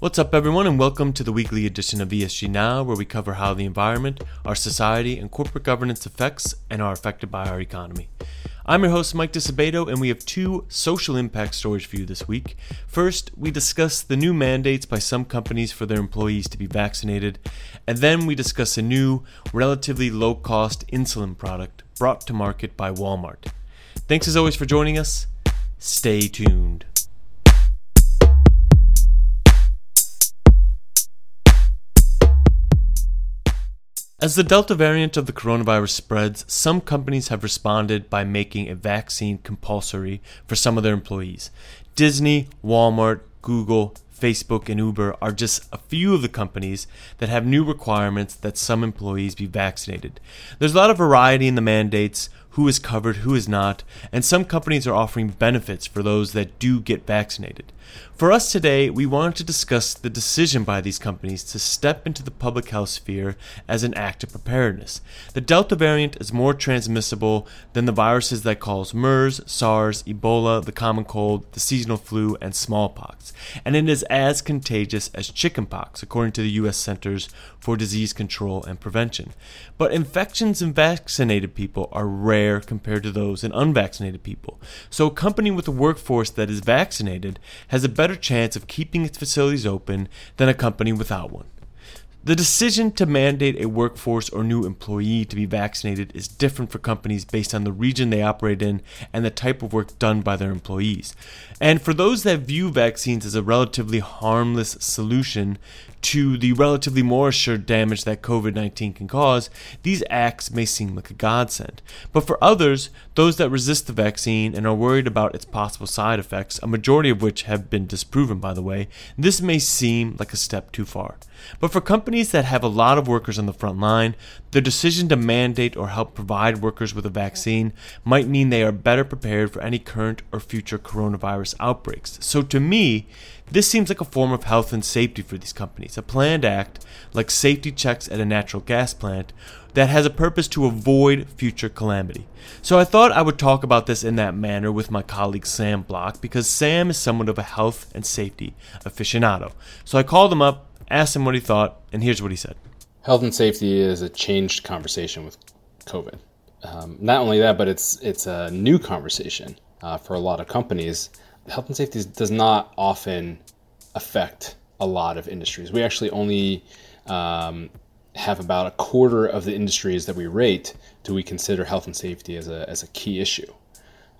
What's up, everyone, and welcome to the weekly edition of ESG Now, where we cover how the environment, our society, and corporate governance affects and are affected by our economy. I'm your host, Mike Disabato, and we have two social impact stories for you this week. First, we discuss the new mandates by some companies for their employees to be vaccinated, and then we discuss a new, relatively low cost insulin product brought to market by Walmart. Thanks as always for joining us. Stay tuned. As the Delta variant of the coronavirus spreads, some companies have responded by making a vaccine compulsory for some of their employees. Disney, Walmart, Google, Facebook, and Uber are just a few of the companies that have new requirements that some employees be vaccinated. There's a lot of variety in the mandates, who is covered, who is not, and some companies are offering benefits for those that do get vaccinated. For us today, we wanted to discuss the decision by these companies to step into the public health sphere as an act of preparedness. The Delta variant is more transmissible than the viruses that cause MERS, SARS, Ebola, the common cold, the seasonal flu, and smallpox, and it is as contagious as chickenpox, according to the U.S. Centers for Disease Control and Prevention. But infections in vaccinated people are rare compared to those in unvaccinated people. So a company with a workforce that is vaccinated has a better chance of keeping its facilities open than a company without one. The decision to mandate a workforce or new employee to be vaccinated is different for companies based on the region they operate in and the type of work done by their employees. And for those that view vaccines as a relatively harmless solution to the relatively more assured damage that COVID 19 can cause, these acts may seem like a godsend. But for others, those that resist the vaccine and are worried about its possible side effects, a majority of which have been disproven, by the way, this may seem like a step too far. But for companies that have a lot of workers on the front line, the decision to mandate or help provide workers with a vaccine might mean they are better prepared for any current or future coronavirus outbreaks. So to me, this seems like a form of health and safety for these companies, a planned act like safety checks at a natural gas plant that has a purpose to avoid future calamity. So I thought I would talk about this in that manner with my colleague Sam Block because Sam is somewhat of a health and safety aficionado. So I called him up, asked him what he thought, and here's what he said. Health and safety is a changed conversation with COVID. Um, not only that, but it's it's a new conversation uh, for a lot of companies health and safety does not often affect a lot of industries. We actually only um, have about a quarter of the industries that we rate do we consider health and safety as a, as a key issue.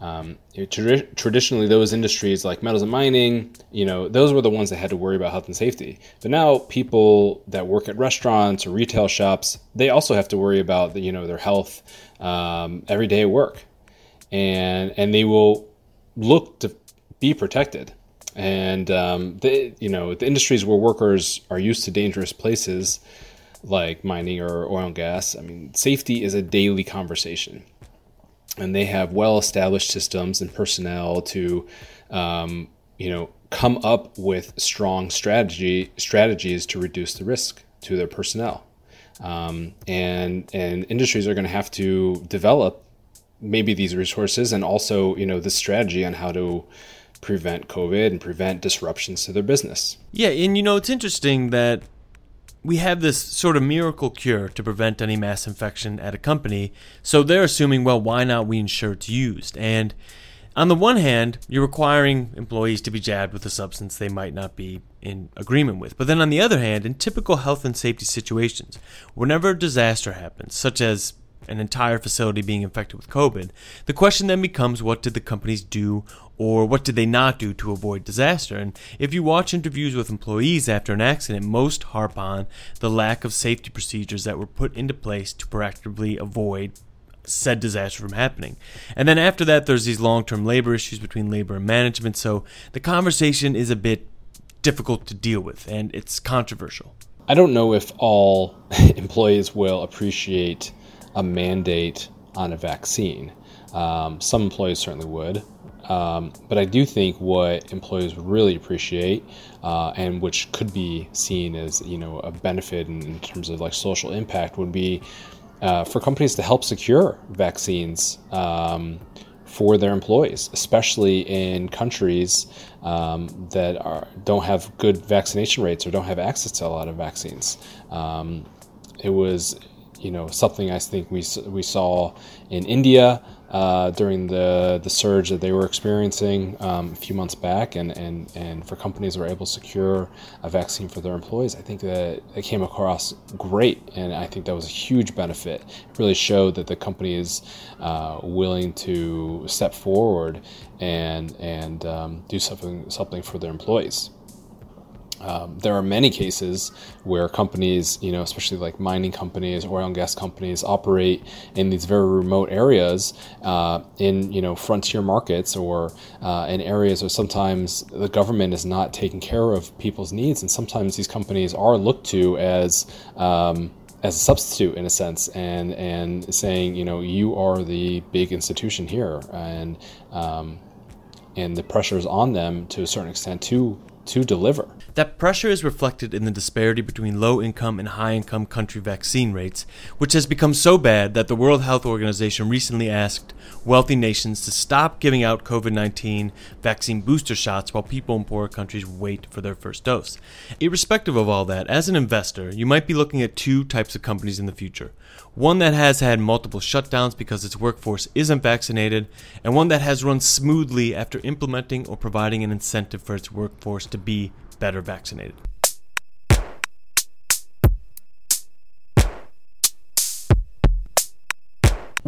Um, tra- traditionally, those industries like metals and mining, you know, those were the ones that had to worry about health and safety. But now, people that work at restaurants or retail shops, they also have to worry about the, you know their health um, every day at work, and and they will look to be protected. And um, the you know the industries where workers are used to dangerous places, like mining or oil and gas. I mean, safety is a daily conversation, and they have well-established systems and personnel to, um, you know, come up with strong strategy strategies to reduce the risk to their personnel. Um, and and industries are going to have to develop maybe these resources and also you know the strategy on how to prevent COVID and prevent disruptions to their business. Yeah, and you know, it's interesting that we have this sort of miracle cure to prevent any mass infection at a company. So they're assuming, well, why not we ensure it's used? And on the one hand, you're requiring employees to be jabbed with a substance they might not be in agreement with. But then on the other hand, in typical health and safety situations, whenever a disaster happens, such as an entire facility being infected with COVID, the question then becomes what did the companies do or what did they not do to avoid disaster? And if you watch interviews with employees after an accident, most harp on the lack of safety procedures that were put into place to proactively avoid said disaster from happening. And then after that, there's these long term labor issues between labor and management. So the conversation is a bit difficult to deal with and it's controversial. I don't know if all employees will appreciate a mandate on a vaccine. Um, some employees certainly would. Um, but I do think what employees really appreciate, uh, and which could be seen as you know a benefit in, in terms of like social impact, would be uh, for companies to help secure vaccines um, for their employees, especially in countries um, that are, don't have good vaccination rates or don't have access to a lot of vaccines. Um, it was, you know, something I think we we saw in India uh, during the the surge that they were experiencing um, a few months back, and, and, and for companies that were able to secure a vaccine for their employees, I think that it came across great, and I think that was a huge benefit. It really showed that the company is uh, willing to step forward and and um, do something something for their employees. Um, there are many cases where companies, you know, especially like mining companies, oil and gas companies, operate in these very remote areas, uh, in you know frontier markets or uh, in areas where sometimes the government is not taking care of people's needs, and sometimes these companies are looked to as um, as a substitute in a sense, and and saying, you know, you are the big institution here, and um, and the pressure is on them to a certain extent to to deliver. That pressure is reflected in the disparity between low income and high income country vaccine rates, which has become so bad that the World Health Organization recently asked wealthy nations to stop giving out COVID 19 vaccine booster shots while people in poorer countries wait for their first dose. Irrespective of all that, as an investor, you might be looking at two types of companies in the future one that has had multiple shutdowns because its workforce isn't vaccinated, and one that has run smoothly after implementing or providing an incentive for its workforce to be better vaccinated.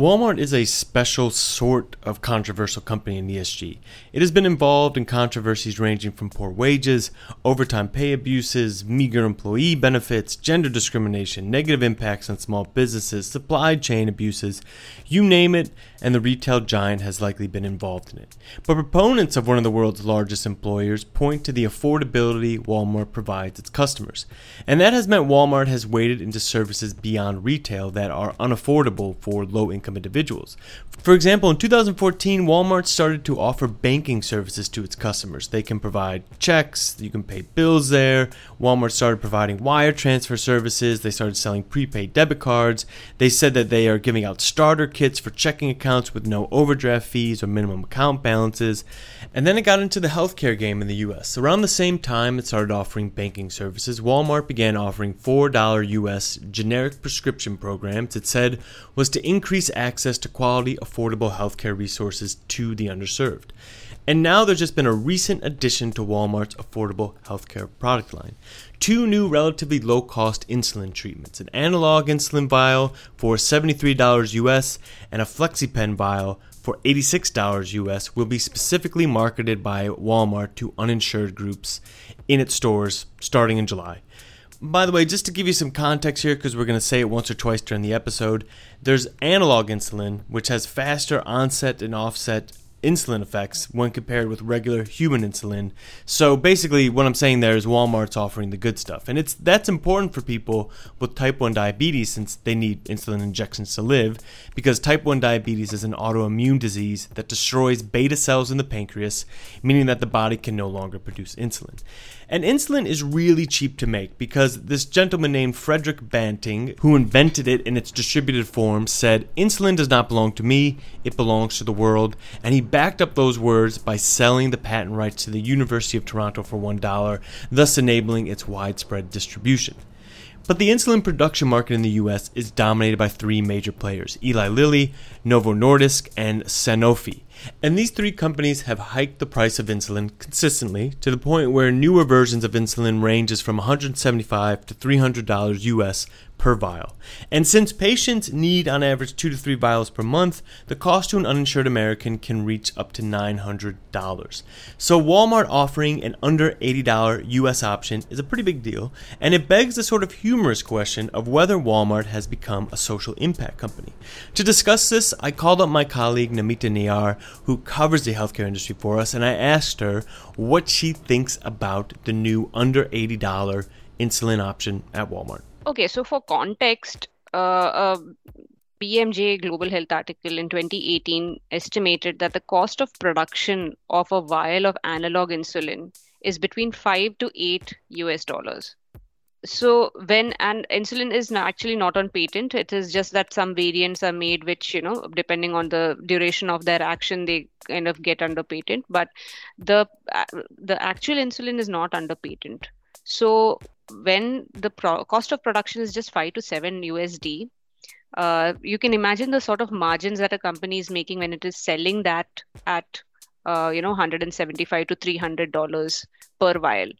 Walmart is a special sort of controversial company in ESG. It has been involved in controversies ranging from poor wages, overtime pay abuses, meager employee benefits, gender discrimination, negative impacts on small businesses, supply chain abuses, you name it, and the retail giant has likely been involved in it. But proponents of one of the world's largest employers point to the affordability Walmart provides its customers. And that has meant Walmart has waded into services beyond retail that are unaffordable for low income individuals. For example, in 2014, Walmart started to offer banking services to its customers. They can provide checks, you can pay bills there. Walmart started providing wire transfer services, they started selling prepaid debit cards. They said that they are giving out starter kits for checking accounts with no overdraft fees or minimum account balances. And then it got into the healthcare game in the US. Around the same time it started offering banking services, Walmart began offering $4 US generic prescription programs it said was to access to quality, affordable healthcare resources to the underserved. And now there's just been a recent addition to Walmart's affordable healthcare product line. Two new relatively low cost insulin treatments an analog insulin vial for $73 US and a FlexiPen vial for $86 US will be specifically marketed by Walmart to uninsured groups in its stores starting in July. By the way, just to give you some context here, because we're going to say it once or twice during the episode, there's analog insulin, which has faster onset and offset insulin effects when compared with regular human insulin. So basically what I'm saying there is Walmart's offering the good stuff. And it's that's important for people with type 1 diabetes since they need insulin injections to live because type 1 diabetes is an autoimmune disease that destroys beta cells in the pancreas, meaning that the body can no longer produce insulin. And insulin is really cheap to make because this gentleman named Frederick Banting, who invented it in its distributed form, said, Insulin does not belong to me, it belongs to the world. And he backed up those words by selling the patent rights to the University of Toronto for $1, thus enabling its widespread distribution. But the insulin production market in the US is dominated by three major players Eli Lilly, Novo Nordisk, and Sanofi. And these three companies have hiked the price of insulin consistently to the point where newer versions of insulin ranges from $175 to $300 US per vial. And since patients need on average 2 to 3 vials per month, the cost to an uninsured American can reach up to $900. So Walmart offering an under $80 US option is a pretty big deal, and it begs the sort of humorous question of whether Walmart has become a social impact company. To discuss this, I called up my colleague Namita Nayar, who covers the healthcare industry for us, and I asked her what she thinks about the new under $80 insulin option at Walmart. Okay, so for context, uh, a BMJ Global Health article in 2018 estimated that the cost of production of a vial of analog insulin is between 5 to 8 US dollars. so when and insulin is actually not on patent it is just that some variants are made which you know depending on the duration of their action they kind of get under patent but the uh, the actual insulin is not under patent so when the pro- cost of production is just 5 to 7 usd uh, you can imagine the sort of margins that a company is making when it is selling that at uh, you know 175 to 300 dollars per vial.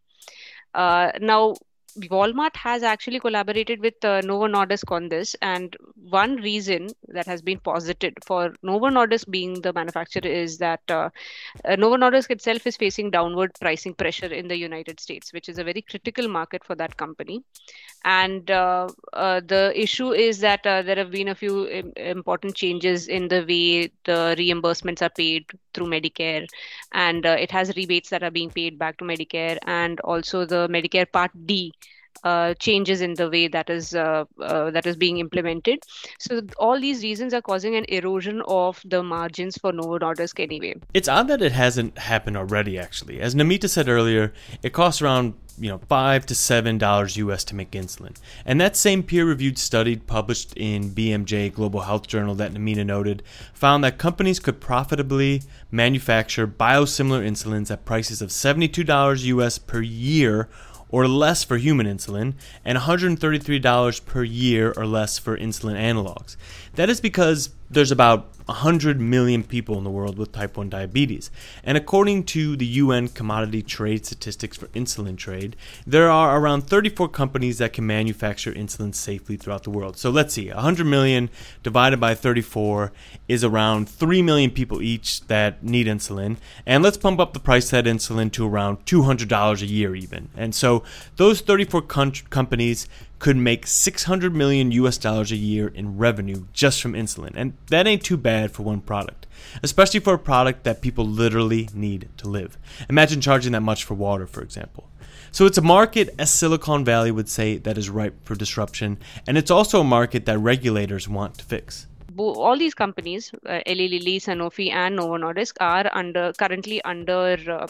Uh, now Walmart has actually collaborated with uh, Novo Nordisk on this, and one reason that has been posited for Novo Nordisk being the manufacturer is that uh, uh, Novo Nordisk itself is facing downward pricing pressure in the United States, which is a very critical market for that company. And uh, uh, the issue is that uh, there have been a few Im- important changes in the way the reimbursements are paid through Medicare, and it has rebates that are being paid back to Medicare, and also the Medicare Part D uh, changes in the way that is uh, uh, that is being implemented. So all these reasons are causing an erosion of the margins for Novo Nordisk anyway. It's odd that it hasn't happened already. Actually, as Namita said earlier, it costs around you know five to seven dollars US to make insulin, and that same peer-reviewed study published in BMJ Global Health Journal that Namita noted found that companies could profitably manufacture biosimilar insulins at prices of seventy-two dollars US per year or less for human insulin, and $133 per year or less for insulin analogs. That is because there's about 100 million people in the world with type 1 diabetes. And according to the UN Commodity Trade Statistics for Insulin Trade, there are around 34 companies that can manufacture insulin safely throughout the world. So let's see, 100 million divided by 34 is around 3 million people each that need insulin. And let's pump up the price of that insulin to around $200 a year, even. And so those 34 com- companies could make 600 million US dollars a year in revenue just from insulin. And that ain't too bad for one product, especially for a product that people literally need to live. Imagine charging that much for water, for example. So it's a market, as Silicon Valley would say, that is ripe for disruption, and it's also a market that regulators want to fix all these companies, uh, Eli Lilly, Sanofi, and Novo Nordisk, are under currently under uh,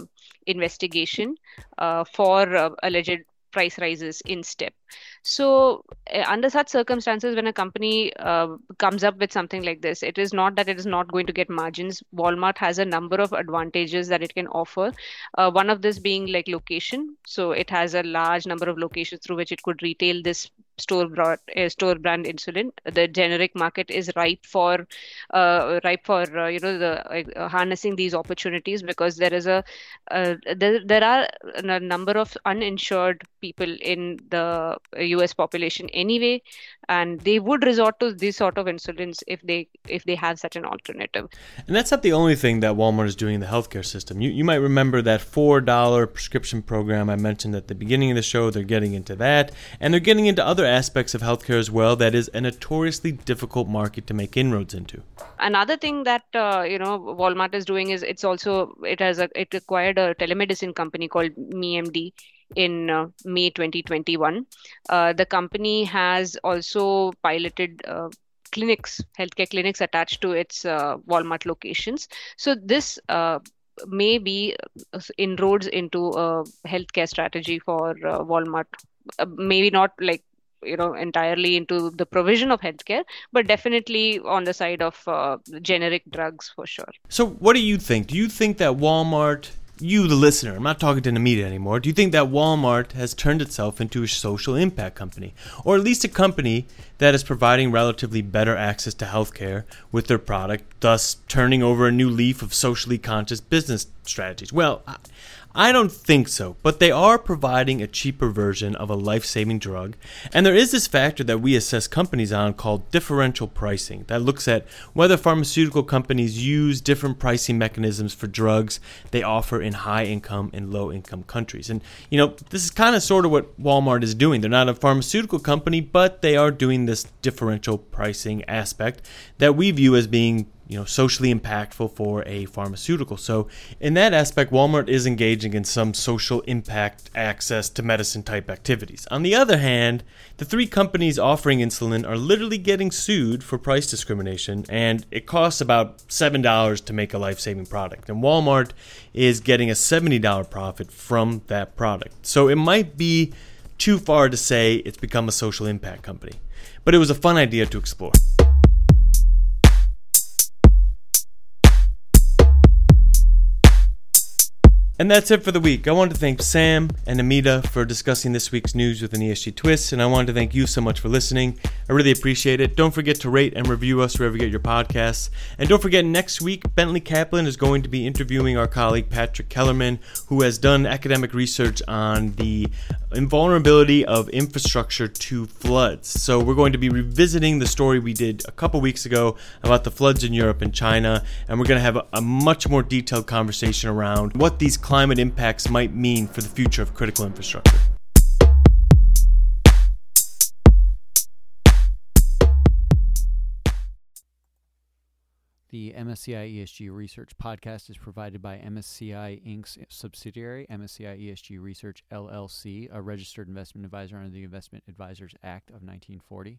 investigation uh, for uh, alleged price rises in step. So, uh, under such circumstances, when a company uh, comes up with something like this, it is not that it is not going to get margins. Walmart has a number of advantages that it can offer. Uh, one of this being like location. So, it has a large number of locations through which it could retail this store brought uh, store brand insulin the generic market is ripe for uh, ripe for uh, you know the uh, harnessing these opportunities because there is a there, there are a number of uninsured people in the US population anyway, and they would resort to these sort of insulins if they if they have such an alternative. And that's not the only thing that Walmart is doing in the healthcare system. You you might remember that four dollar prescription program I mentioned at the beginning of the show. They're getting into that, and they're getting into other aspects of healthcare as well. That is a notoriously difficult market to make inroads into. Another thing that uh, you know Walmart is doing is it's also it has a it acquired a telemedicine company called MeMD in uh, May 2021. Uh, the company has also piloted uh, clinics, healthcare clinics attached to its uh, Walmart locations. So this uh, may be inroads into a healthcare strategy for Walmart. maybe not like you know entirely into the provision of healthcare but definitely on the side of uh, generic drugs for sure so what do you think do you think that walmart you, the listener, I'm not talking to the media anymore, do you think that Walmart has turned itself into a social impact company? Or at least a company that is providing relatively better access to healthcare with their product, thus turning over a new leaf of socially conscious business strategies? Well, I don't think so, but they are providing a cheaper version of a life saving drug. And there is this factor that we assess companies on called differential pricing that looks at whether pharmaceutical companies use different pricing mechanisms for drugs they offer in high income and low income countries. And, you know, this is kind of sort of what Walmart is doing. They're not a pharmaceutical company, but they are doing this differential pricing aspect that we view as being you know socially impactful for a pharmaceutical. So in that aspect, Walmart is engaging in some social impact access to medicine type activities. On the other hand, the three companies offering insulin are literally getting sued for price discrimination, and it costs about seven dollars to make a life saving product, and Walmart is getting a seventy dollar profit from that product. So it might be too far to say it's become a social impact company. But it was a fun idea to explore. And that's it for the week. I want to thank Sam and Namita for discussing this week's news with an ESG twist, and I wanted to thank you so much for listening. I really appreciate it. Don't forget to rate and review us wherever you get your podcasts. And don't forget, next week, Bentley Kaplan is going to be interviewing our colleague Patrick Kellerman, who has done academic research on the invulnerability of infrastructure to floods. So we're going to be revisiting the story we did a couple weeks ago about the floods in Europe and China, and we're going to have a much more detailed conversation around what these climate impacts might mean for the future of critical infrastructure. The MSCI ESG Research podcast is provided by MSCI Inc.'s subsidiary, MSCI ESG Research LLC, a registered investment advisor under the Investment Advisors Act of 1940